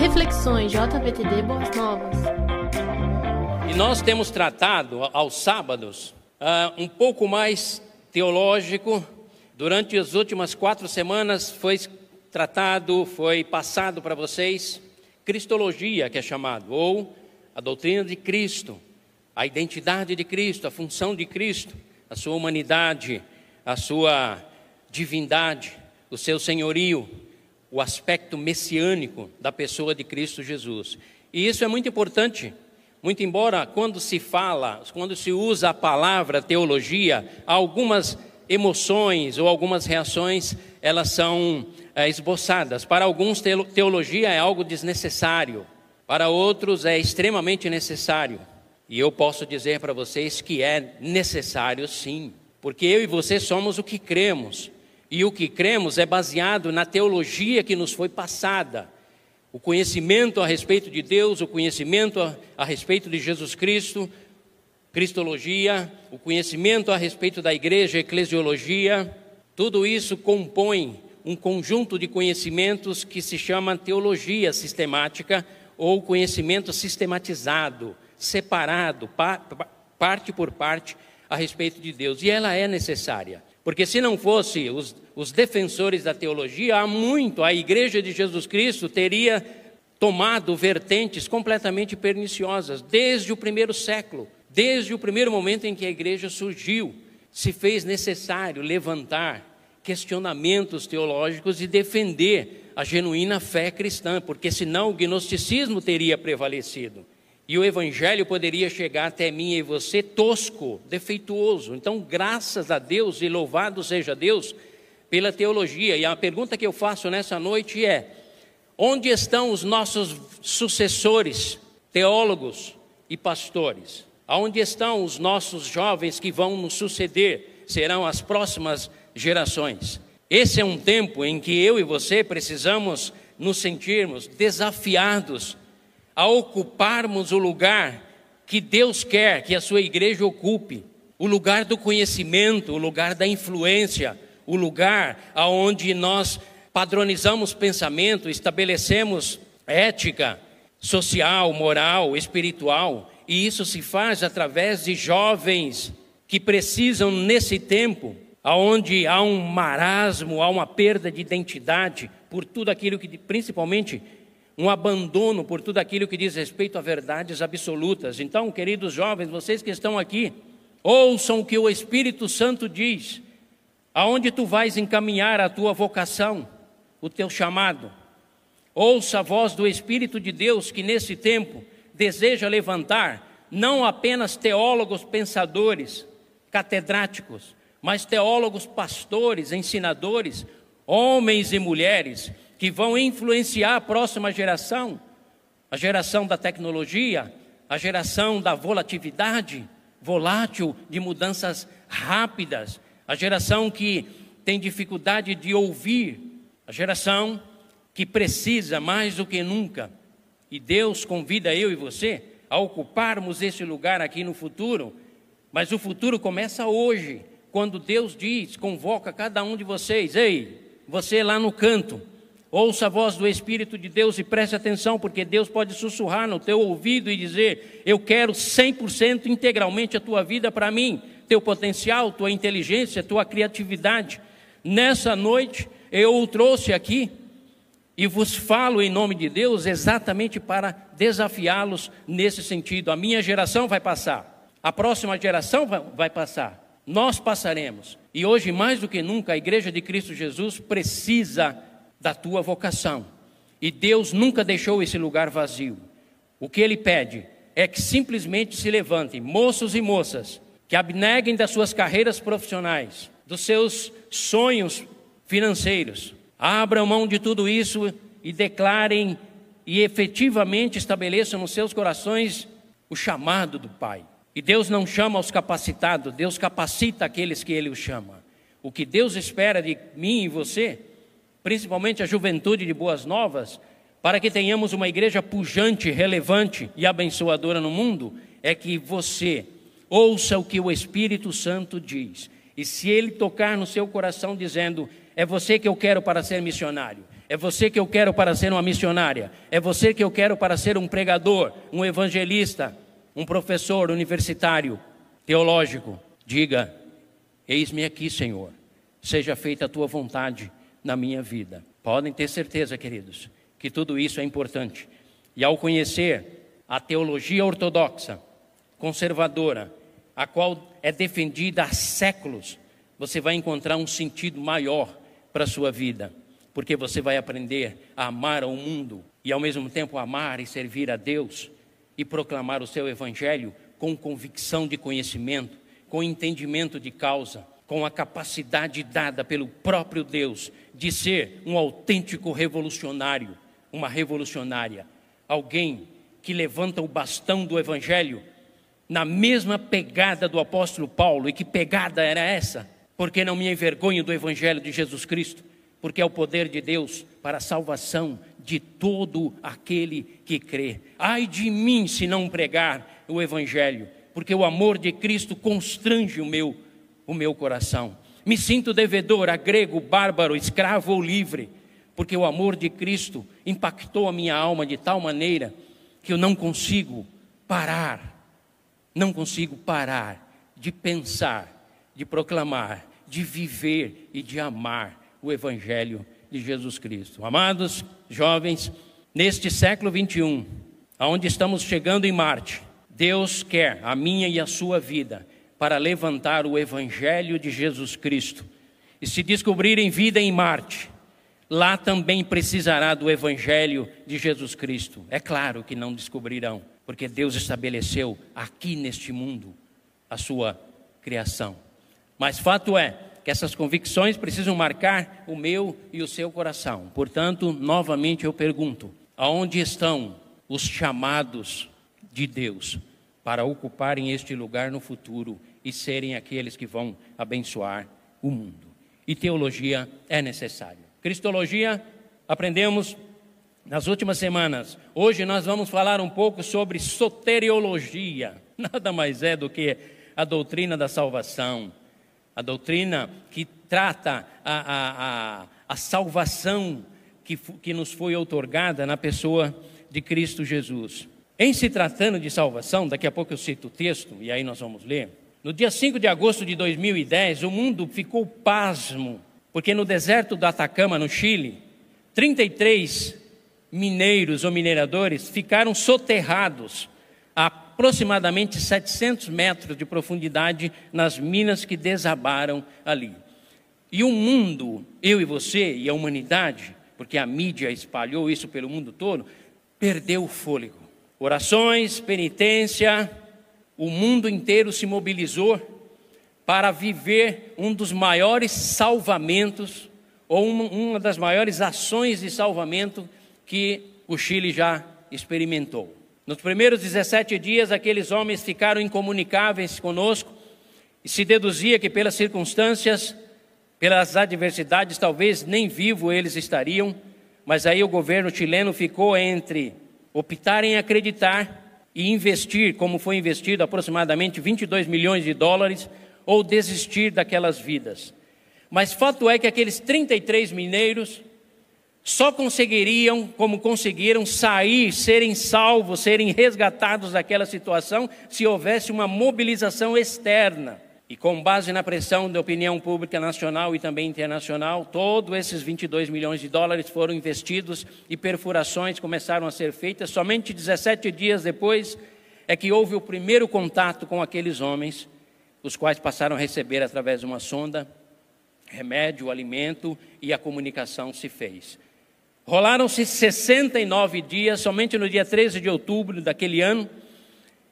Reflexões JVTD Boas Novas. E nós temos tratado aos sábados uh, um pouco mais teológico. Durante as últimas quatro semanas foi tratado, foi passado para vocês Cristologia, que é chamado, ou a doutrina de Cristo, a identidade de Cristo, a função de Cristo, a sua humanidade, a sua divindade, o seu senhorio, o aspecto messiânico da pessoa de Cristo Jesus. E isso é muito importante, muito embora quando se fala, quando se usa a palavra teologia, algumas emoções ou algumas reações, elas são é, esboçadas. Para alguns, teologia é algo desnecessário, para outros, é extremamente necessário. E eu posso dizer para vocês que é necessário sim, porque eu e você somos o que cremos. E o que cremos é baseado na teologia que nos foi passada. O conhecimento a respeito de Deus, o conhecimento a, a respeito de Jesus Cristo, Cristologia, o conhecimento a respeito da igreja, eclesiologia, tudo isso compõe um conjunto de conhecimentos que se chama teologia sistemática ou conhecimento sistematizado, separado, parte por parte, a respeito de Deus. E ela é necessária. Porque se não fosse os, os defensores da teologia, há muito a igreja de Jesus Cristo teria tomado vertentes completamente perniciosas, desde o primeiro século, desde o primeiro momento em que a igreja surgiu, se fez necessário levantar questionamentos teológicos e defender a genuína fé cristã, porque senão o gnosticismo teria prevalecido. E o evangelho poderia chegar até mim e você tosco, defeituoso. Então, graças a Deus e louvado seja Deus pela teologia. E a pergunta que eu faço nessa noite é: onde estão os nossos sucessores, teólogos e pastores? Aonde estão os nossos jovens que vão nos suceder? Serão as próximas gerações. Esse é um tempo em que eu e você precisamos nos sentirmos desafiados a ocuparmos o lugar que Deus quer que a sua igreja ocupe, o lugar do conhecimento, o lugar da influência, o lugar aonde nós padronizamos pensamento, estabelecemos ética social, moral, espiritual, e isso se faz através de jovens que precisam nesse tempo aonde há um marasmo, há uma perda de identidade por tudo aquilo que principalmente um abandono por tudo aquilo que diz respeito a verdades absolutas. Então, queridos jovens, vocês que estão aqui, ouçam o que o Espírito Santo diz. Aonde tu vais encaminhar a tua vocação, o teu chamado? Ouça a voz do Espírito de Deus que nesse tempo deseja levantar não apenas teólogos pensadores, catedráticos, mas teólogos pastores, ensinadores, homens e mulheres que vão influenciar a próxima geração, a geração da tecnologia, a geração da volatilidade, volátil, de mudanças rápidas, a geração que tem dificuldade de ouvir, a geração que precisa mais do que nunca. E Deus convida eu e você a ocuparmos esse lugar aqui no futuro, mas o futuro começa hoje, quando Deus diz, convoca cada um de vocês, ei, você lá no canto, Ouça a voz do Espírito de Deus e preste atenção, porque Deus pode sussurrar no teu ouvido e dizer: Eu quero 100% integralmente a tua vida para mim, teu potencial, tua inteligência, tua criatividade. Nessa noite eu o trouxe aqui e vos falo em nome de Deus exatamente para desafiá-los nesse sentido. A minha geração vai passar, a próxima geração vai passar, nós passaremos. E hoje, mais do que nunca, a Igreja de Cristo Jesus precisa da tua vocação. E Deus nunca deixou esse lugar vazio. O que ele pede é que simplesmente se levantem, moços e moças, que abneguem das suas carreiras profissionais, dos seus sonhos financeiros, abram mão de tudo isso e declarem e efetivamente estabeleçam nos seus corações o chamado do Pai. E Deus não chama os capacitados, Deus capacita aqueles que Ele o chama. O que Deus espera de mim e você principalmente a juventude de Boas Novas, para que tenhamos uma igreja pujante, relevante e abençoadora no mundo, é que você ouça o que o Espírito Santo diz. E se ele tocar no seu coração dizendo: É você que eu quero para ser missionário, É você que eu quero para ser uma missionária. É você que eu quero para ser um pregador, um evangelista, um professor universitário, teológico. Diga: Eis-me aqui, Senhor. Seja feita a tua vontade na minha vida. Podem ter certeza, queridos, que tudo isso é importante. E ao conhecer a teologia ortodoxa, conservadora, a qual é defendida há séculos, você vai encontrar um sentido maior para a sua vida porque você vai aprender a amar ao mundo e ao mesmo tempo amar e servir a Deus e proclamar o seu evangelho com convicção de conhecimento, com entendimento de causa, com a capacidade dada pelo próprio Deus de ser um autêntico revolucionário, uma revolucionária, alguém que levanta o bastão do evangelho na mesma pegada do apóstolo Paulo. E que pegada era essa? Porque não me envergonho do evangelho de Jesus Cristo porque é o poder de Deus para a salvação de todo aquele que crê. Ai de mim se não pregar o evangelho, porque o amor de Cristo constrange o meu o meu coração. Me sinto devedor a grego, bárbaro, escravo ou livre, porque o amor de Cristo impactou a minha alma de tal maneira que eu não consigo parar, não consigo parar de pensar, de proclamar, de viver e de amar o Evangelho de Jesus Cristo. Amados jovens, neste século 21, aonde estamos chegando em Marte, Deus quer a minha e a sua vida para levantar o Evangelho de Jesus Cristo. E se descobrirem vida em Marte, lá também precisará do Evangelho de Jesus Cristo. É claro que não descobrirão, porque Deus estabeleceu aqui neste mundo a sua criação. Mas fato é que essas convicções precisam marcar o meu e o seu coração. Portanto, novamente eu pergunto: aonde estão os chamados de Deus para ocuparem este lugar no futuro e serem aqueles que vão abençoar o mundo? E teologia é necessária. Cristologia, aprendemos nas últimas semanas. Hoje nós vamos falar um pouco sobre soteriologia. Nada mais é do que a doutrina da salvação a doutrina que trata a, a, a, a salvação que, que nos foi outorgada na pessoa de Cristo Jesus. Em se tratando de salvação, daqui a pouco eu cito o texto, e aí nós vamos ler. No dia 5 de agosto de 2010, o mundo ficou pasmo, porque no deserto do Atacama, no Chile, 33 mineiros ou mineradores ficaram soterrados a aproximadamente 700 metros de profundidade nas minas que desabaram ali. E o mundo, eu e você e a humanidade, porque a mídia espalhou isso pelo mundo todo, perdeu o fôlego. Orações, penitência, o mundo inteiro se mobilizou para viver um dos maiores salvamentos, ou uma, uma das maiores ações de salvamento que o Chile já experimentou. Nos primeiros 17 dias, aqueles homens ficaram incomunicáveis conosco e se deduzia que, pelas circunstâncias, pelas adversidades, talvez nem vivo eles estariam, mas aí o governo chileno ficou entre optar em acreditar e investir, como foi investido aproximadamente 22 milhões de dólares, ou desistir daquelas vidas. Mas fato é que aqueles 33 mineiros só conseguiriam, como conseguiram, sair, serem salvos, serem resgatados daquela situação se houvesse uma mobilização externa. E com base na pressão da opinião pública nacional e também internacional, todos esses 22 milhões de dólares foram investidos e perfurações começaram a ser feitas. Somente 17 dias depois é que houve o primeiro contato com aqueles homens, os quais passaram a receber através de uma sonda remédio, alimento e a comunicação se fez. Rolaram-se 69 dias, somente no dia 13 de outubro daquele ano,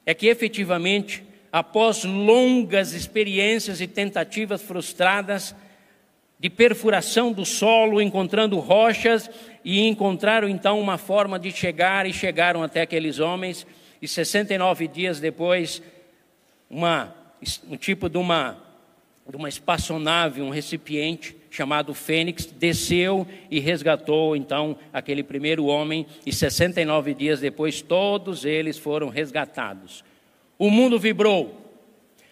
é que efetivamente, após longas experiências e tentativas frustradas de perfuração do solo, encontrando rochas, e encontraram então uma forma de chegar e chegaram até aqueles homens, e 69 dias depois, uma, um tipo de uma, de uma espaçonave, um recipiente, chamado Fênix, desceu e resgatou então aquele primeiro homem, e 69 dias depois todos eles foram resgatados. O mundo vibrou.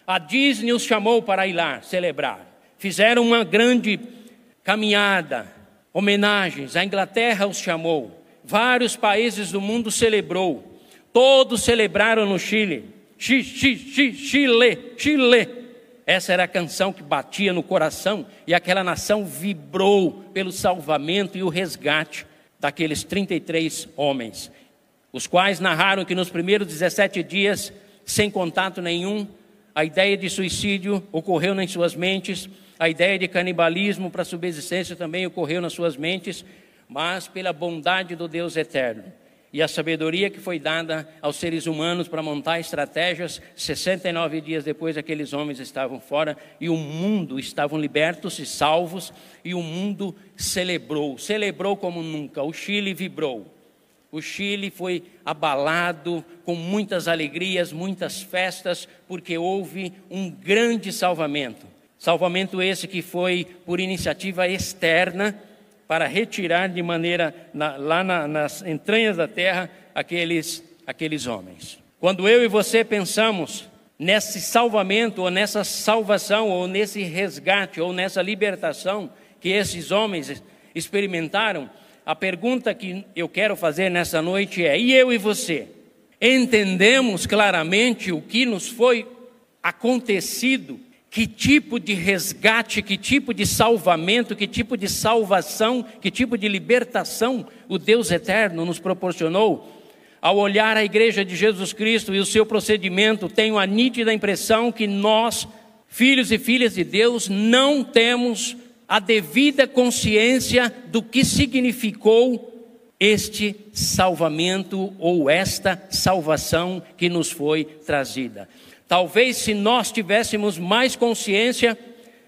A Disney os chamou para ir lá celebrar. Fizeram uma grande caminhada, homenagens. A Inglaterra os chamou, vários países do mundo celebrou, todos celebraram no Chile. Chile, Chile, Chile. Essa era a canção que batia no coração e aquela nação vibrou pelo salvamento e o resgate daqueles 33 homens, os quais narraram que nos primeiros 17 dias, sem contato nenhum, a ideia de suicídio ocorreu nas suas mentes, a ideia de canibalismo para subsistência também ocorreu nas suas mentes, mas pela bondade do Deus eterno e a sabedoria que foi dada aos seres humanos para montar estratégias, 69 dias depois aqueles homens estavam fora e o mundo estavam libertos e salvos e o mundo celebrou, celebrou como nunca. O Chile vibrou. O Chile foi abalado com muitas alegrias, muitas festas, porque houve um grande salvamento. Salvamento esse que foi por iniciativa externa para retirar de maneira na, lá na, nas entranhas da terra aqueles, aqueles homens. Quando eu e você pensamos nesse salvamento, ou nessa salvação, ou nesse resgate, ou nessa libertação que esses homens experimentaram, a pergunta que eu quero fazer nessa noite é: e eu e você? Entendemos claramente o que nos foi acontecido que tipo de resgate, que tipo de salvamento, que tipo de salvação, que tipo de libertação o Deus eterno nos proporcionou. Ao olhar a igreja de Jesus Cristo e o seu procedimento, tenho a nítida impressão que nós, filhos e filhas de Deus, não temos a devida consciência do que significou este salvamento ou esta salvação que nos foi trazida. Talvez se nós tivéssemos mais consciência,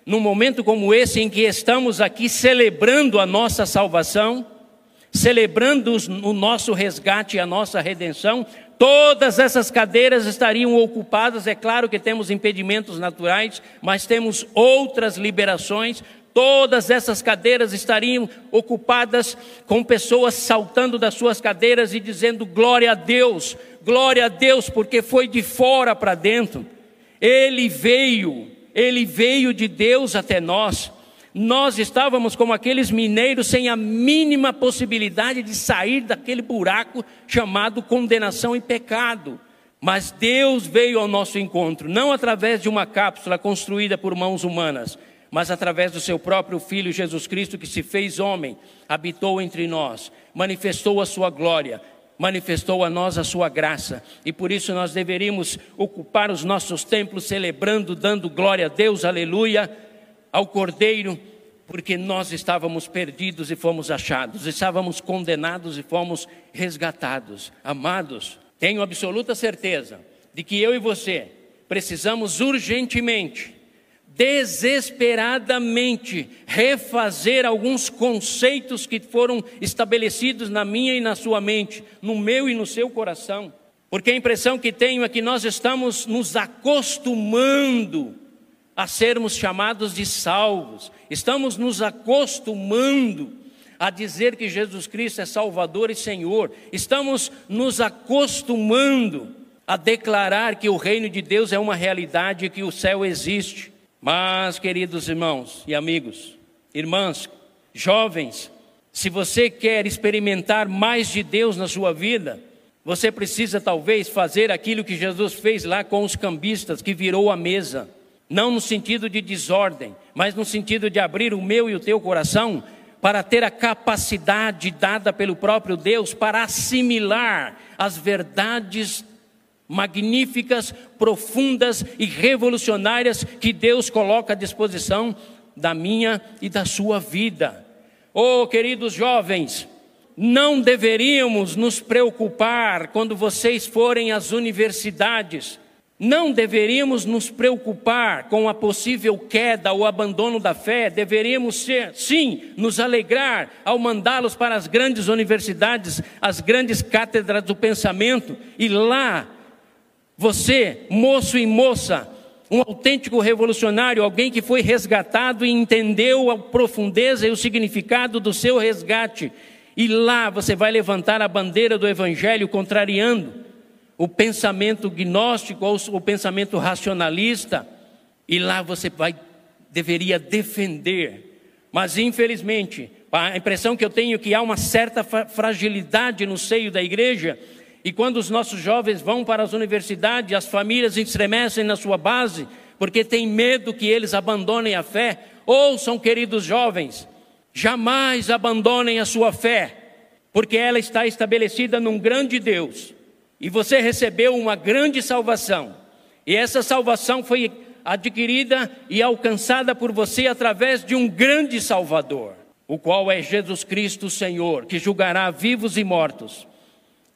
num momento como esse em que estamos aqui celebrando a nossa salvação, celebrando o nosso resgate e a nossa redenção, todas essas cadeiras estariam ocupadas. É claro que temos impedimentos naturais, mas temos outras liberações. Todas essas cadeiras estariam ocupadas com pessoas saltando das suas cadeiras e dizendo glória a Deus, glória a Deus, porque foi de fora para dentro. Ele veio, ele veio de Deus até nós. Nós estávamos como aqueles mineiros sem a mínima possibilidade de sair daquele buraco chamado condenação e pecado. Mas Deus veio ao nosso encontro, não através de uma cápsula construída por mãos humanas, mas através do seu próprio Filho Jesus Cristo, que se fez homem, habitou entre nós, manifestou a sua glória, manifestou a nós a sua graça, e por isso nós deveríamos ocupar os nossos templos celebrando, dando glória a Deus, aleluia, ao Cordeiro, porque nós estávamos perdidos e fomos achados, estávamos condenados e fomos resgatados. Amados, tenho absoluta certeza de que eu e você precisamos urgentemente desesperadamente refazer alguns conceitos que foram estabelecidos na minha e na sua mente, no meu e no seu coração. Porque a impressão que tenho é que nós estamos nos acostumando a sermos chamados de salvos, estamos nos acostumando a dizer que Jesus Cristo é Salvador e Senhor, estamos nos acostumando a declarar que o reino de Deus é uma realidade e que o céu existe. Mas, queridos irmãos e amigos, irmãs, jovens, se você quer experimentar mais de Deus na sua vida, você precisa talvez fazer aquilo que Jesus fez lá com os cambistas, que virou a mesa. Não no sentido de desordem, mas no sentido de abrir o meu e o teu coração para ter a capacidade dada pelo próprio Deus para assimilar as verdades magníficas, profundas e revolucionárias que Deus coloca à disposição da minha e da sua vida. Oh, queridos jovens, não deveríamos nos preocupar quando vocês forem às universidades. Não deveríamos nos preocupar com a possível queda ou abandono da fé, deveríamos ser, sim, nos alegrar ao mandá-los para as grandes universidades, as grandes cátedras do pensamento, e lá você, moço e moça, um autêntico revolucionário, alguém que foi resgatado e entendeu a profundeza e o significado do seu resgate. E lá você vai levantar a bandeira do Evangelho, contrariando o pensamento gnóstico ou o pensamento racionalista. E lá você vai, deveria defender. Mas infelizmente, A impressão que eu tenho é que há uma certa fragilidade no seio da igreja, e quando os nossos jovens vão para as universidades, as famílias estremecem na sua base, porque tem medo que eles abandonem a fé. Ouçam, queridos jovens, jamais abandonem a sua fé, porque ela está estabelecida num grande Deus, e você recebeu uma grande salvação, e essa salvação foi adquirida e alcançada por você através de um grande Salvador o qual é Jesus Cristo, Senhor, que julgará vivos e mortos.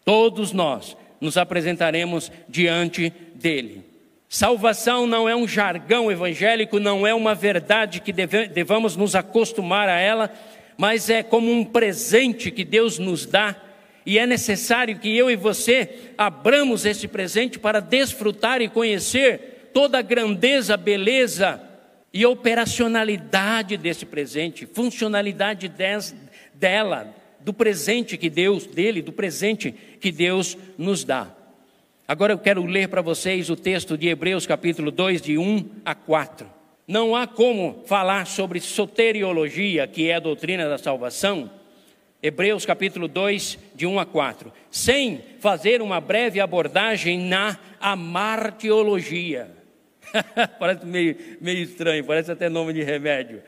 Todos nós nos apresentaremos diante dele. Salvação não é um jargão evangélico, não é uma verdade que deve, devamos nos acostumar a ela, mas é como um presente que Deus nos dá, e é necessário que eu e você abramos esse presente para desfrutar e conhecer toda a grandeza, beleza, e operacionalidade desse presente, funcionalidade des, dela, do presente que Deus, dele, do presente que Deus nos dá. Agora eu quero ler para vocês o texto de Hebreus capítulo 2, de 1 a 4. Não há como falar sobre soteriologia, que é a doutrina da salvação, Hebreus capítulo 2, de 1 a 4, sem fazer uma breve abordagem na amartiologia parece meio, meio estranho, parece até nome de remédio.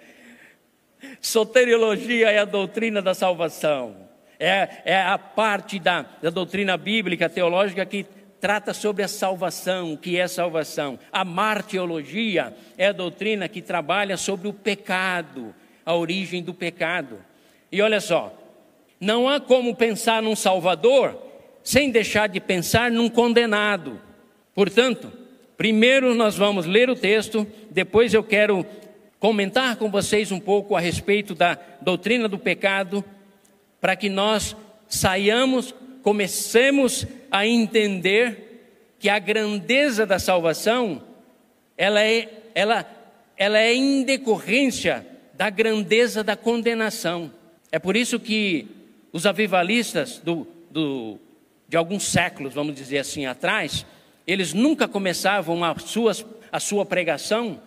Soteriologia é a doutrina da salvação. É, é a parte da, da doutrina bíblica, teológica, que trata sobre a salvação, o que é salvação. A martiologia é a doutrina que trabalha sobre o pecado, a origem do pecado. E olha só, não há como pensar num Salvador sem deixar de pensar num condenado. Portanto, Primeiro nós vamos ler o texto, depois eu quero comentar com vocês um pouco a respeito da doutrina do pecado, para que nós saiamos, comecemos a entender que a grandeza da salvação, ela é, ela, ela é em decorrência da grandeza da condenação. É por isso que os avivalistas do, do, de alguns séculos, vamos dizer assim, atrás, eles nunca começavam a, suas, a sua pregação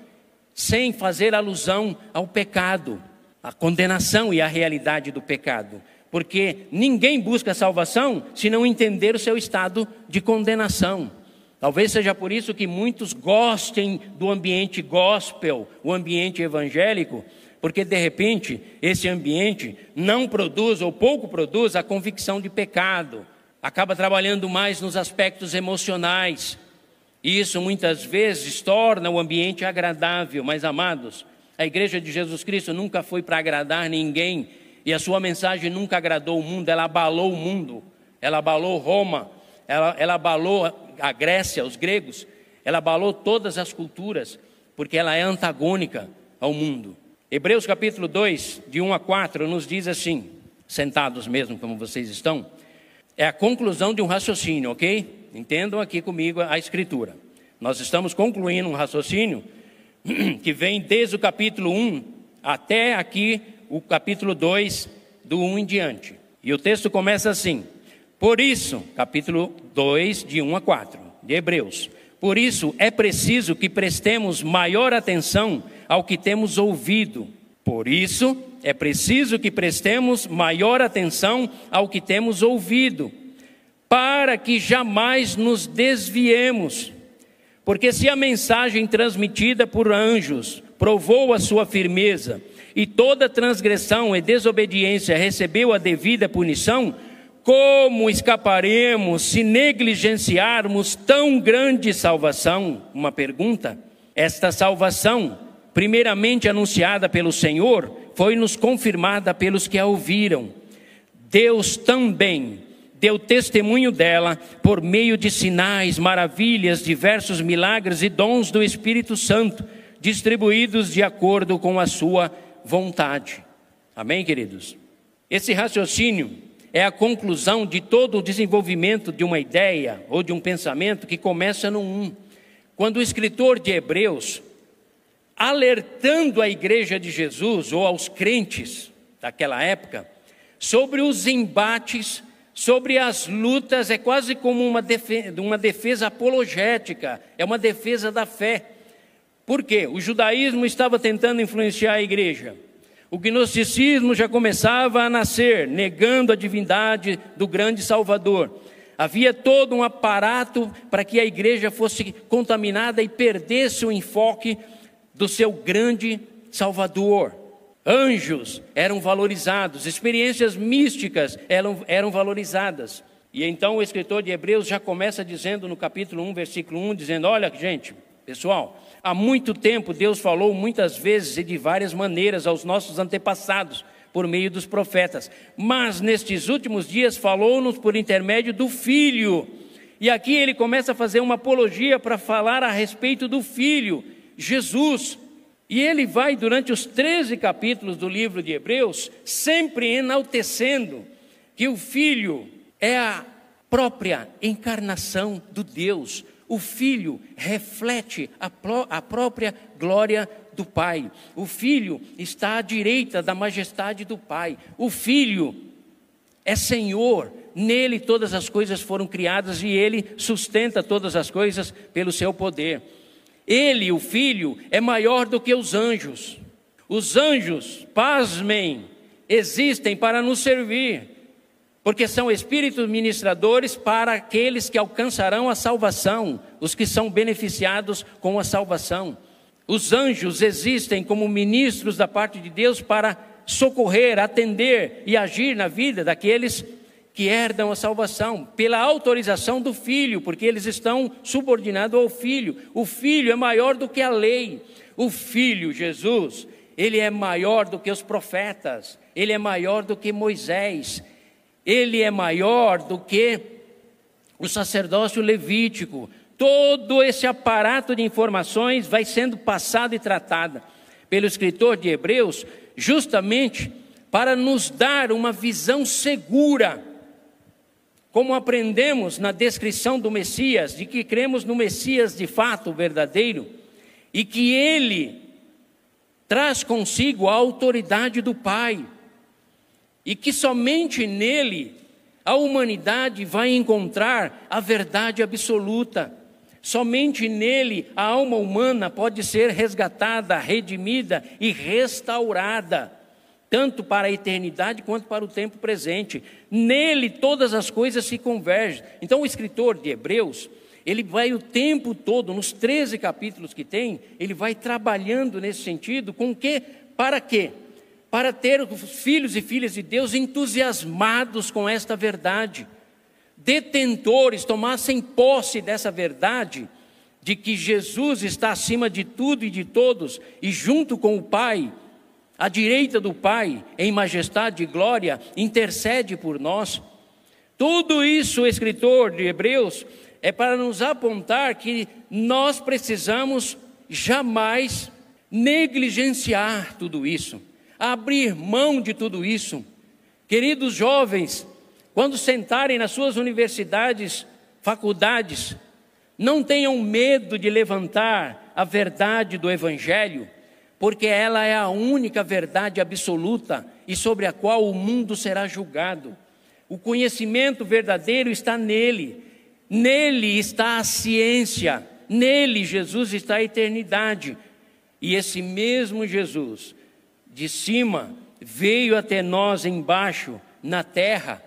sem fazer alusão ao pecado, à condenação e à realidade do pecado. Porque ninguém busca salvação se não entender o seu estado de condenação. Talvez seja por isso que muitos gostem do ambiente gospel, o ambiente evangélico, porque de repente esse ambiente não produz ou pouco produz a convicção de pecado, acaba trabalhando mais nos aspectos emocionais. Isso muitas vezes torna o ambiente agradável, mas amados, a igreja de Jesus Cristo nunca foi para agradar ninguém e a sua mensagem nunca agradou o mundo, ela abalou o mundo, ela abalou Roma, ela, ela abalou a Grécia, os gregos, ela abalou todas as culturas, porque ela é antagônica ao mundo. Hebreus capítulo 2, de 1 a 4, nos diz assim, sentados mesmo como vocês estão, é a conclusão de um raciocínio, ok? Entendam aqui comigo a escritura. Nós estamos concluindo um raciocínio que vem desde o capítulo 1 até aqui o capítulo 2, do 1 em diante. E o texto começa assim: Por isso, capítulo 2, de 1 a 4, de Hebreus. Por isso é preciso que prestemos maior atenção ao que temos ouvido. Por isso é preciso que prestemos maior atenção ao que temos ouvido, para que jamais nos desviemos. Porque se a mensagem transmitida por anjos provou a sua firmeza, e toda transgressão e desobediência recebeu a devida punição, como escaparemos se negligenciarmos tão grande salvação? Uma pergunta. Esta salvação, primeiramente anunciada pelo Senhor, foi-nos confirmada pelos que a ouviram. Deus também deu testemunho dela por meio de sinais, maravilhas, diversos milagres e dons do Espírito Santo, distribuídos de acordo com a sua vontade. Amém, queridos? Esse raciocínio é a conclusão de todo o desenvolvimento de uma ideia ou de um pensamento que começa no um. Quando o escritor de Hebreus, alertando a igreja de Jesus ou aos crentes daquela época sobre os embates sobre as lutas é quase como uma defesa, uma defesa apologética, é uma defesa da fé. Por quê? O judaísmo estava tentando influenciar a igreja. O gnosticismo já começava a nascer, negando a divindade do grande Salvador. Havia todo um aparato para que a igreja fosse contaminada e perdesse o enfoque do seu grande Salvador. Anjos eram valorizados, experiências místicas eram, eram valorizadas. E então o escritor de Hebreus já começa dizendo no capítulo 1, versículo 1, dizendo: Olha, gente, pessoal, há muito tempo Deus falou muitas vezes e de várias maneiras aos nossos antepassados por meio dos profetas, mas nestes últimos dias falou-nos por intermédio do Filho. E aqui ele começa a fazer uma apologia para falar a respeito do Filho, Jesus. E ele vai, durante os 13 capítulos do livro de Hebreus, sempre enaltecendo que o Filho é a própria encarnação do Deus. O Filho reflete a, a própria glória do Pai. O Filho está à direita da majestade do Pai. O Filho é Senhor. Nele todas as coisas foram criadas e ele sustenta todas as coisas pelo seu poder. Ele, o Filho, é maior do que os anjos. Os anjos, pasmem, existem para nos servir porque são espíritos ministradores para aqueles que alcançarão a salvação, os que são beneficiados com a salvação. Os anjos existem como ministros da parte de Deus para socorrer, atender e agir na vida daqueles que herdam a salvação, pela autorização do Filho, porque eles estão subordinados ao Filho. O Filho é maior do que a lei. O Filho, Jesus, ele é maior do que os profetas, ele é maior do que Moisés, ele é maior do que o sacerdócio levítico. Todo esse aparato de informações vai sendo passado e tratado pelo escritor de Hebreus, justamente para nos dar uma visão segura. Como aprendemos na descrição do Messias, de que cremos no Messias de fato verdadeiro, e que ele traz consigo a autoridade do Pai e que somente nele a humanidade vai encontrar a verdade absoluta. Somente nele a alma humana pode ser resgatada, redimida e restaurada, tanto para a eternidade quanto para o tempo presente. Nele todas as coisas se convergem. Então o escritor de Hebreus, ele vai o tempo todo, nos 13 capítulos que tem, ele vai trabalhando nesse sentido, com que? Para quê? para ter os filhos e filhas de Deus entusiasmados com esta verdade, detentores, tomassem posse dessa verdade, de que Jesus está acima de tudo e de todos, e junto com o Pai, à direita do Pai, em majestade e glória, intercede por nós. Tudo isso, escritor de Hebreus, é para nos apontar que nós precisamos jamais negligenciar tudo isso abrir mão de tudo isso. Queridos jovens, quando sentarem nas suas universidades, faculdades, não tenham medo de levantar a verdade do Evangelho, porque ela é a única verdade absoluta e sobre a qual o mundo será julgado. O conhecimento verdadeiro está nele, nele está a ciência, nele Jesus está a eternidade. E esse mesmo Jesus de cima veio até nós embaixo, na terra,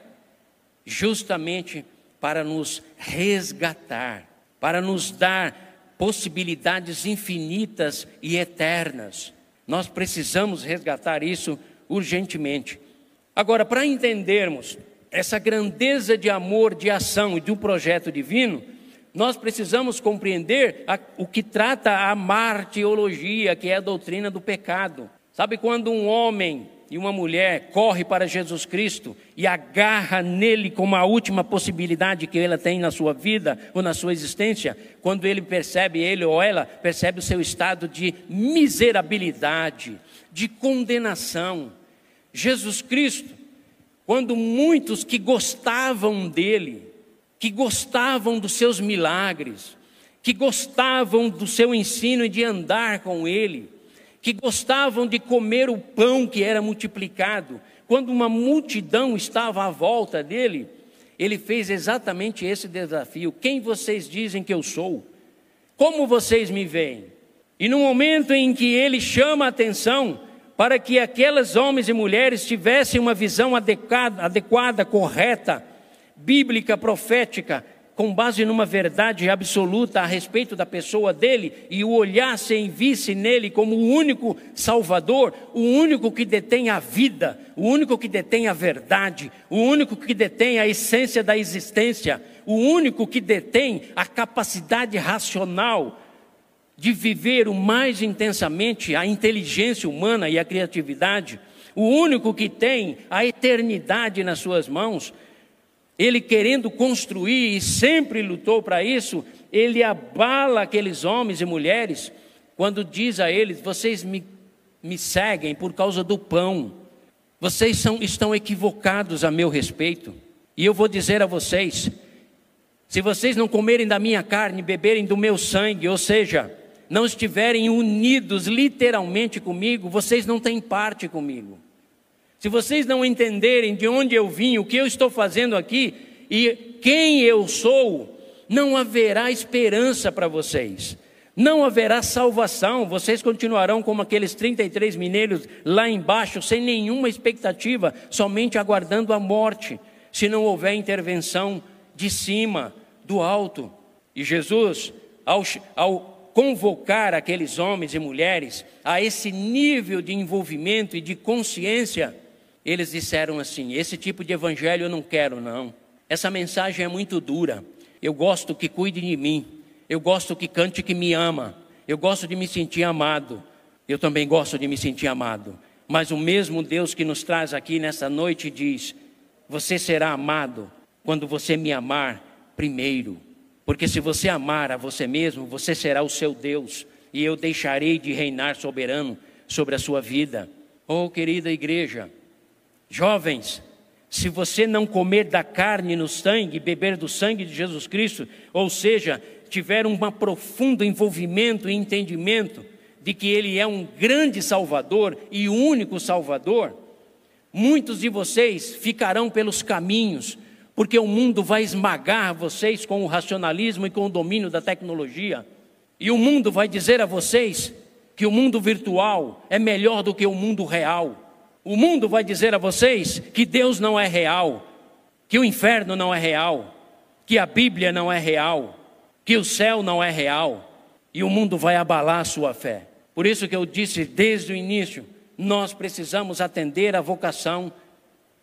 justamente para nos resgatar, para nos dar possibilidades infinitas e eternas. Nós precisamos resgatar isso urgentemente. Agora, para entendermos essa grandeza de amor, de ação e de um projeto divino, nós precisamos compreender a, o que trata a martiologia, que é a doutrina do pecado. Sabe quando um homem e uma mulher corre para Jesus Cristo e agarra nele como a última possibilidade que ela tem na sua vida ou na sua existência, quando ele percebe, ele ou ela percebe o seu estado de miserabilidade, de condenação. Jesus Cristo, quando muitos que gostavam dele, que gostavam dos seus milagres, que gostavam do seu ensino e de andar com ele, que gostavam de comer o pão que era multiplicado. Quando uma multidão estava à volta dele, ele fez exatamente esse desafio: Quem vocês dizem que eu sou? Como vocês me veem? E no momento em que ele chama a atenção, para que aqueles homens e mulheres tivessem uma visão adequada, adequada correta, bíblica, profética, com base numa verdade absoluta a respeito da pessoa dele e o olhassem e visse nele como o único Salvador, o único que detém a vida, o único que detém a verdade, o único que detém a essência da existência, o único que detém a capacidade racional de viver o mais intensamente a inteligência humana e a criatividade, o único que tem a eternidade nas suas mãos, ele querendo construir e sempre lutou para isso, ele abala aqueles homens e mulheres quando diz a eles: Vocês me, me seguem por causa do pão, vocês são, estão equivocados a meu respeito, e eu vou dizer a vocês: se vocês não comerem da minha carne, beberem do meu sangue, ou seja, não estiverem unidos literalmente comigo, vocês não têm parte comigo. Se vocês não entenderem de onde eu vim, o que eu estou fazendo aqui e quem eu sou, não haverá esperança para vocês. Não haverá salvação, vocês continuarão como aqueles 33 mineiros lá embaixo, sem nenhuma expectativa, somente aguardando a morte, se não houver intervenção de cima, do alto. E Jesus, ao, ao convocar aqueles homens e mulheres a esse nível de envolvimento e de consciência, eles disseram assim: esse tipo de evangelho eu não quero, não. Essa mensagem é muito dura. Eu gosto que cuide de mim. Eu gosto que cante que me ama. Eu gosto de me sentir amado. Eu também gosto de me sentir amado. Mas o mesmo Deus que nos traz aqui nessa noite diz: Você será amado quando você me amar primeiro. Porque se você amar a você mesmo, você será o seu Deus. E eu deixarei de reinar soberano sobre a sua vida. Oh, querida igreja, Jovens, se você não comer da carne no sangue, beber do sangue de Jesus Cristo, ou seja, tiver um profundo envolvimento e entendimento de que Ele é um grande Salvador e único Salvador, muitos de vocês ficarão pelos caminhos, porque o mundo vai esmagar vocês com o racionalismo e com o domínio da tecnologia, e o mundo vai dizer a vocês que o mundo virtual é melhor do que o mundo real. O mundo vai dizer a vocês que Deus não é real, que o inferno não é real, que a Bíblia não é real, que o céu não é real, e o mundo vai abalar a sua fé. Por isso que eu disse desde o início, nós precisamos atender a vocação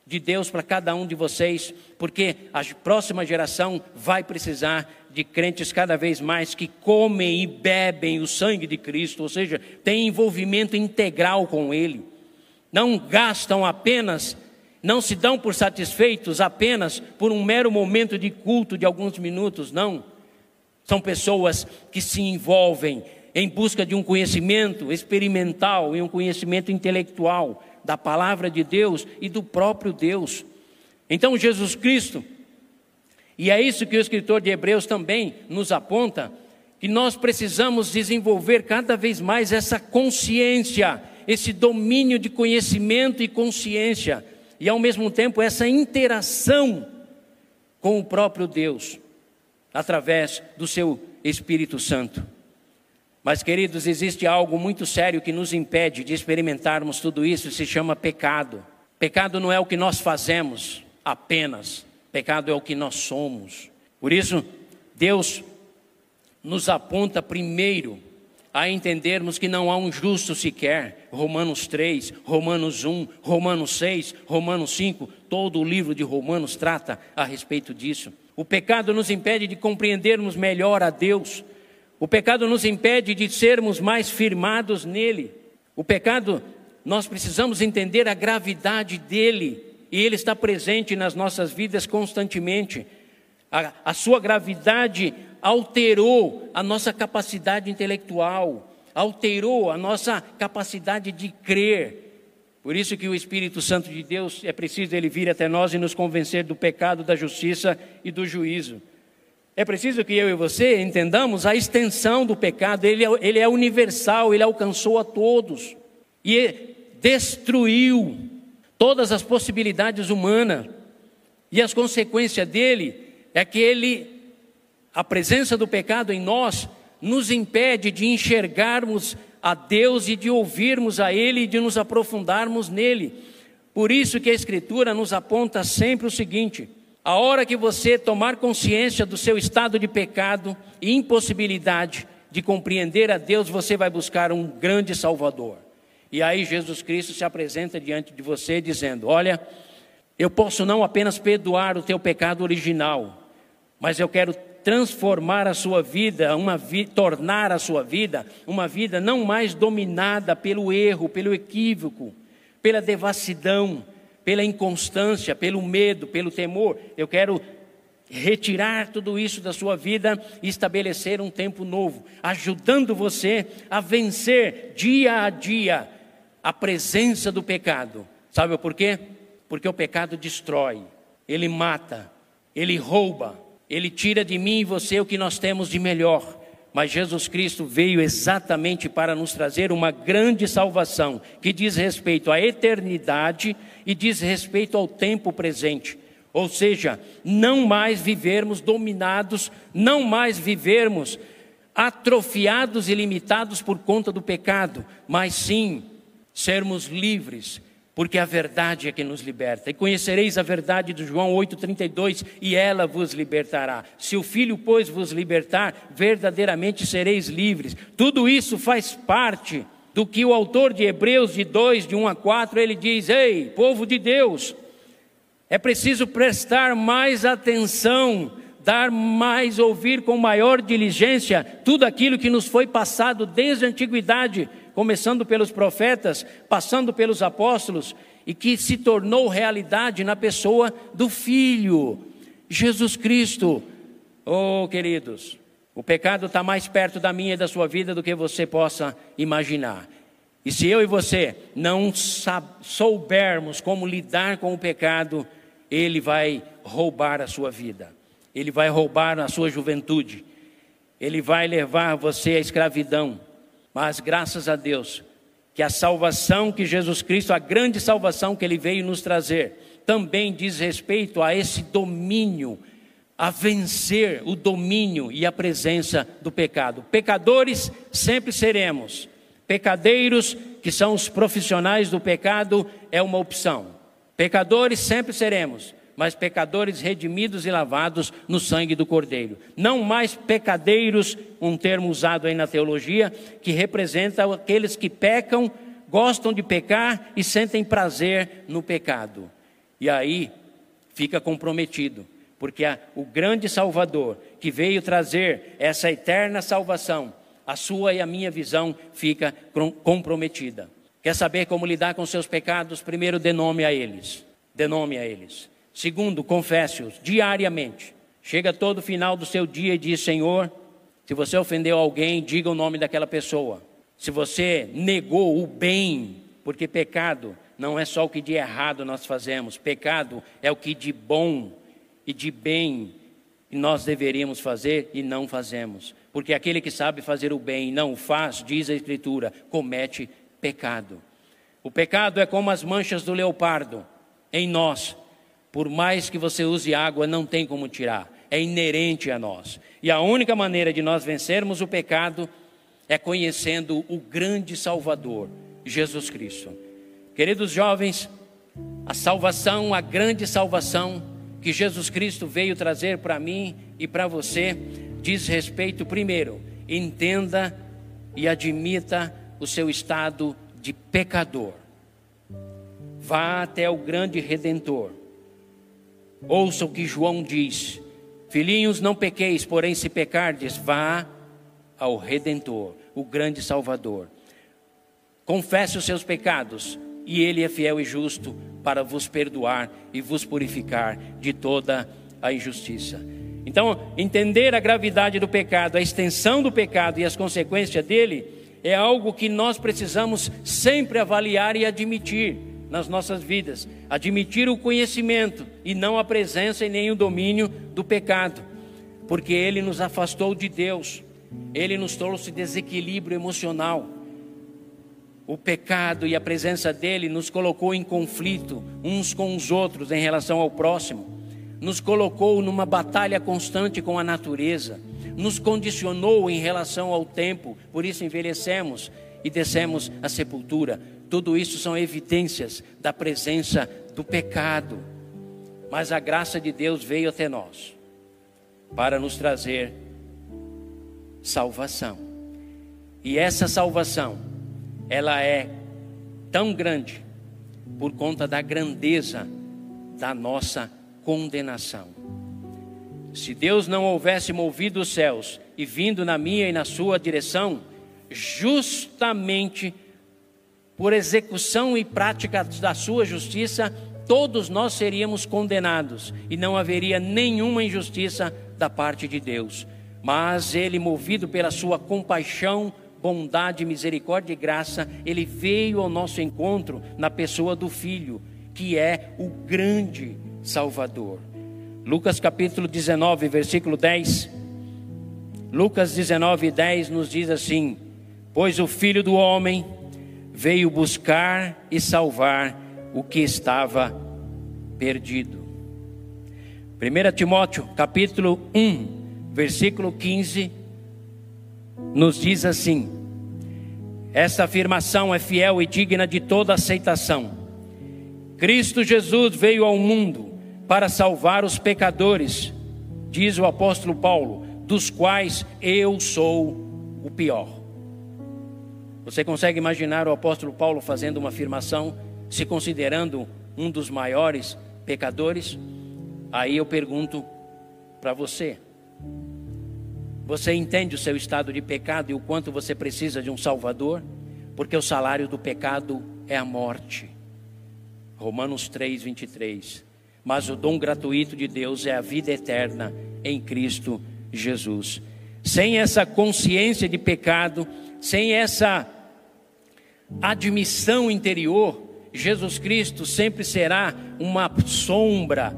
de Deus para cada um de vocês, porque a próxima geração vai precisar de crentes cada vez mais que comem e bebem o sangue de Cristo, ou seja, tem envolvimento integral com Ele não gastam apenas, não se dão por satisfeitos apenas por um mero momento de culto de alguns minutos, não. São pessoas que se envolvem em busca de um conhecimento experimental e um conhecimento intelectual da palavra de Deus e do próprio Deus. Então, Jesus Cristo, e é isso que o escritor de Hebreus também nos aponta, que nós precisamos desenvolver cada vez mais essa consciência esse domínio de conhecimento e consciência, e ao mesmo tempo essa interação com o próprio Deus, através do seu Espírito Santo. Mas, queridos, existe algo muito sério que nos impede de experimentarmos tudo isso, se chama pecado. Pecado não é o que nós fazemos apenas, pecado é o que nós somos. Por isso, Deus nos aponta primeiro a entendermos que não há um justo sequer. Romanos 3, Romanos 1, Romanos 6, Romanos 5, todo o livro de Romanos trata a respeito disso. O pecado nos impede de compreendermos melhor a Deus. O pecado nos impede de sermos mais firmados nele. O pecado, nós precisamos entender a gravidade dele, e ele está presente nas nossas vidas constantemente. A, a sua gravidade alterou a nossa capacidade intelectual, alterou a nossa capacidade de crer. Por isso que o Espírito Santo de Deus é preciso ele vir até nós e nos convencer do pecado, da justiça e do juízo. É preciso que eu e você entendamos a extensão do pecado, ele é, ele é universal, ele alcançou a todos e destruiu todas as possibilidades humanas. E as consequências dele é que ele, a presença do pecado em nós, nos impede de enxergarmos a Deus e de ouvirmos a Ele e de nos aprofundarmos nele. Por isso que a Escritura nos aponta sempre o seguinte: a hora que você tomar consciência do seu estado de pecado e impossibilidade de compreender a Deus, você vai buscar um grande Salvador. E aí Jesus Cristo se apresenta diante de você dizendo: Olha, eu posso não apenas perdoar o teu pecado original, mas eu quero transformar a sua vida, uma vi tornar a sua vida uma vida não mais dominada pelo erro, pelo equívoco, pela devassidão, pela inconstância, pelo medo, pelo temor. Eu quero retirar tudo isso da sua vida e estabelecer um tempo novo, ajudando você a vencer dia a dia a presença do pecado. Sabe por quê? Porque o pecado destrói, ele mata, ele rouba, ele tira de mim e você o que nós temos de melhor. Mas Jesus Cristo veio exatamente para nos trazer uma grande salvação que diz respeito à eternidade e diz respeito ao tempo presente. Ou seja, não mais vivermos dominados, não mais vivermos atrofiados e limitados por conta do pecado, mas sim sermos livres, porque a verdade é que nos liberta. E conhecereis a verdade de João 8,32, e ela vos libertará. Se o Filho, pois, vos libertar, verdadeiramente sereis livres. Tudo isso faz parte do que o autor de Hebreus, de 2, de 1 a 4, ele diz: Ei, povo de Deus, é preciso prestar mais atenção, dar mais, ouvir com maior diligência tudo aquilo que nos foi passado desde a antiguidade começando pelos profetas, passando pelos apóstolos, e que se tornou realidade na pessoa do Filho, Jesus Cristo. Oh, queridos, o pecado está mais perto da minha e da sua vida do que você possa imaginar. E se eu e você não soubermos como lidar com o pecado, ele vai roubar a sua vida, ele vai roubar a sua juventude, ele vai levar você à escravidão. Mas graças a Deus, que a salvação que Jesus Cristo, a grande salvação que Ele veio nos trazer, também diz respeito a esse domínio, a vencer o domínio e a presença do pecado. Pecadores sempre seremos, pecadeiros, que são os profissionais do pecado, é uma opção. Pecadores sempre seremos, mas pecadores redimidos e lavados no sangue do Cordeiro. Não mais pecadeiros, um termo usado aí na teologia, que representa aqueles que pecam, gostam de pecar e sentem prazer no pecado. E aí fica comprometido, porque o grande Salvador que veio trazer essa eterna salvação, a sua e a minha visão fica comprometida. Quer saber como lidar com seus pecados? Primeiro, dê nome a eles. Dê nome a eles. Segundo, confesse-os diariamente. Chega todo final do seu dia e diz: Senhor, se você ofendeu alguém, diga o nome daquela pessoa. Se você negou o bem, porque pecado não é só o que de errado nós fazemos, pecado é o que de bom e de bem nós deveríamos fazer e não fazemos. Porque aquele que sabe fazer o bem e não o faz, diz a Escritura, comete pecado. O pecado é como as manchas do leopardo em nós, por mais que você use água, não tem como tirar, é inerente a nós. E a única maneira de nós vencermos o pecado é conhecendo o grande Salvador, Jesus Cristo. Queridos jovens, a salvação, a grande salvação que Jesus Cristo veio trazer para mim e para você, diz respeito, primeiro, entenda e admita o seu estado de pecador. Vá até o grande redentor Ouça o que João diz: Filhinhos, não pequeis, porém, se pecardes, vá ao Redentor, o grande Salvador. Confesse os seus pecados, e Ele é fiel e justo para vos perdoar e vos purificar de toda a injustiça. Então, entender a gravidade do pecado, a extensão do pecado e as consequências dele é algo que nós precisamos sempre avaliar e admitir nas nossas vidas, admitir o conhecimento e não a presença e nem o domínio do pecado, porque ele nos afastou de Deus, ele nos trouxe desequilíbrio emocional. O pecado e a presença dele nos colocou em conflito uns com os outros em relação ao próximo, nos colocou numa batalha constante com a natureza, nos condicionou em relação ao tempo, por isso envelhecemos e descemos à sepultura. Tudo isso são evidências da presença do pecado. Mas a graça de Deus veio até nós para nos trazer salvação. E essa salvação, ela é tão grande por conta da grandeza da nossa condenação. Se Deus não houvesse movido os céus e vindo na minha e na sua direção, justamente por execução e prática da sua justiça, todos nós seríamos condenados e não haveria nenhuma injustiça da parte de Deus. Mas ele, movido pela sua compaixão, bondade, misericórdia e graça, ele veio ao nosso encontro na pessoa do Filho, que é o grande Salvador. Lucas capítulo 19, versículo 10. Lucas 19, 10 nos diz assim: Pois o Filho do Homem veio buscar e salvar o que estava perdido. 1 Timóteo, capítulo 1, versículo 15, nos diz assim: Esta afirmação é fiel e digna de toda aceitação. Cristo Jesus veio ao mundo para salvar os pecadores, diz o apóstolo Paulo, dos quais eu sou o pior. Você consegue imaginar o apóstolo Paulo fazendo uma afirmação, se considerando um dos maiores pecadores? Aí eu pergunto para você: você entende o seu estado de pecado e o quanto você precisa de um Salvador? Porque o salário do pecado é a morte. Romanos 3, 23. Mas o dom gratuito de Deus é a vida eterna em Cristo Jesus. Sem essa consciência de pecado, sem essa admissão interior, Jesus Cristo sempre será uma sombra,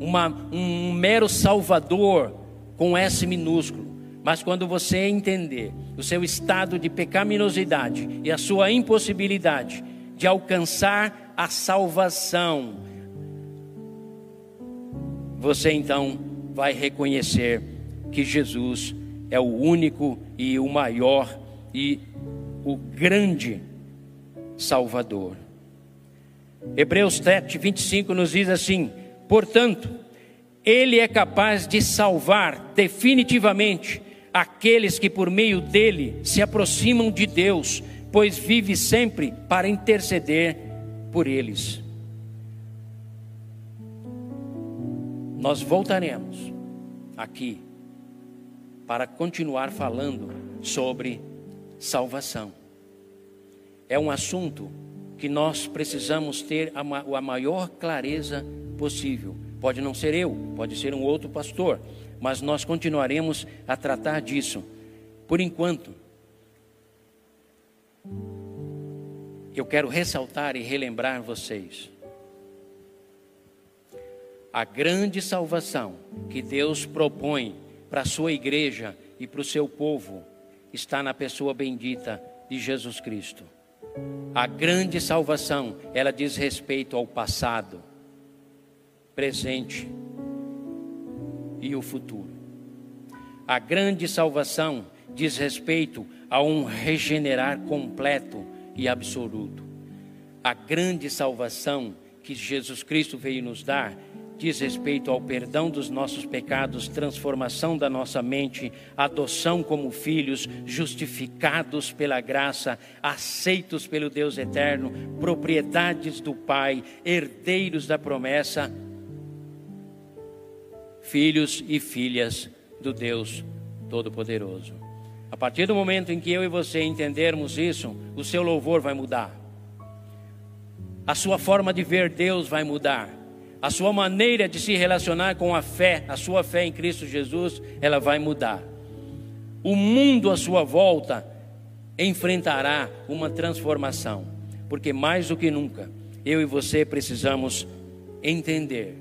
uma, um mero salvador com S minúsculo. Mas quando você entender o seu estado de pecaminosidade e a sua impossibilidade de alcançar a salvação, você então vai reconhecer que Jesus é o único e o maior e o grande Salvador. Hebreus 7, 25 nos diz assim: portanto, Ele é capaz de salvar definitivamente aqueles que por meio dele se aproximam de Deus, pois vive sempre para interceder por eles. Nós voltaremos aqui para continuar falando sobre salvação. É um assunto que nós precisamos ter a, maior clareza possível. Pode não ser eu, pode ser um outro pastor, mas nós continuaremos a tratar disso. Por enquanto, eu quero ressaltar e relembrar vocês a grande salvação que Deus propõe para a sua igreja e para o seu povo está na pessoa bendita de Jesus Cristo. A grande salvação, ela diz respeito ao passado, presente e o futuro. A grande salvação diz respeito a um regenerar completo e absoluto. A grande salvação que Jesus Cristo veio nos dar diz respeito ao perdão dos nossos pecados, transformação da nossa mente, adoção como filhos, justificados pela graça, aceitos pelo Deus eterno, propriedades do Pai, herdeiros da promessa, filhos e filhas do Deus Todo-Poderoso. A partir do momento em que eu e você entendermos isso, o seu louvor vai mudar, a sua forma de ver Deus vai mudar a sua maneira de se relacionar com a fé, a sua fé em Cristo Jesus, ela vai mudar. O mundo à sua volta enfrentará uma transformação, porque mais do que nunca, eu e você precisamos entender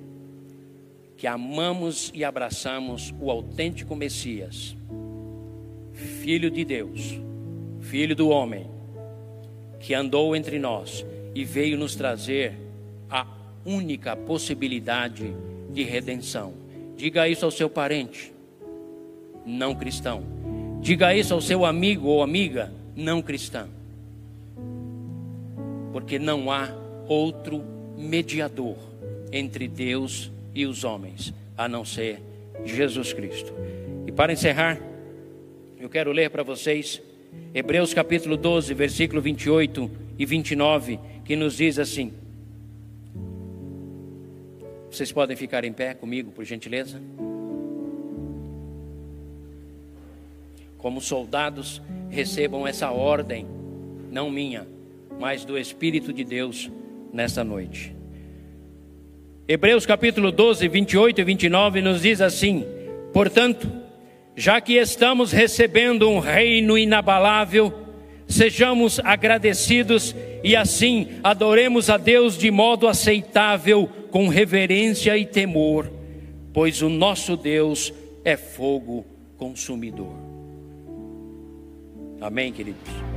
que amamos e abraçamos o autêntico Messias, Filho de Deus, Filho do homem, que andou entre nós e veio nos trazer a única possibilidade de redenção. Diga isso ao seu parente não cristão. Diga isso ao seu amigo ou amiga não cristã. Porque não há outro mediador entre Deus e os homens, a não ser Jesus Cristo. E para encerrar, eu quero ler para vocês Hebreus capítulo 12, versículo 28 e 29, que nos diz assim: Vocês podem ficar em pé comigo, por gentileza? Como soldados, recebam essa ordem, não minha, mas do Espírito de Deus nesta noite. Hebreus capítulo 12, 28 e 29 nos diz assim: Portanto, já que estamos recebendo um reino inabalável, sejamos agradecidos e assim adoremos a Deus de modo aceitável, com reverência e temor, pois o nosso Deus é fogo consumidor. Amém, queridos?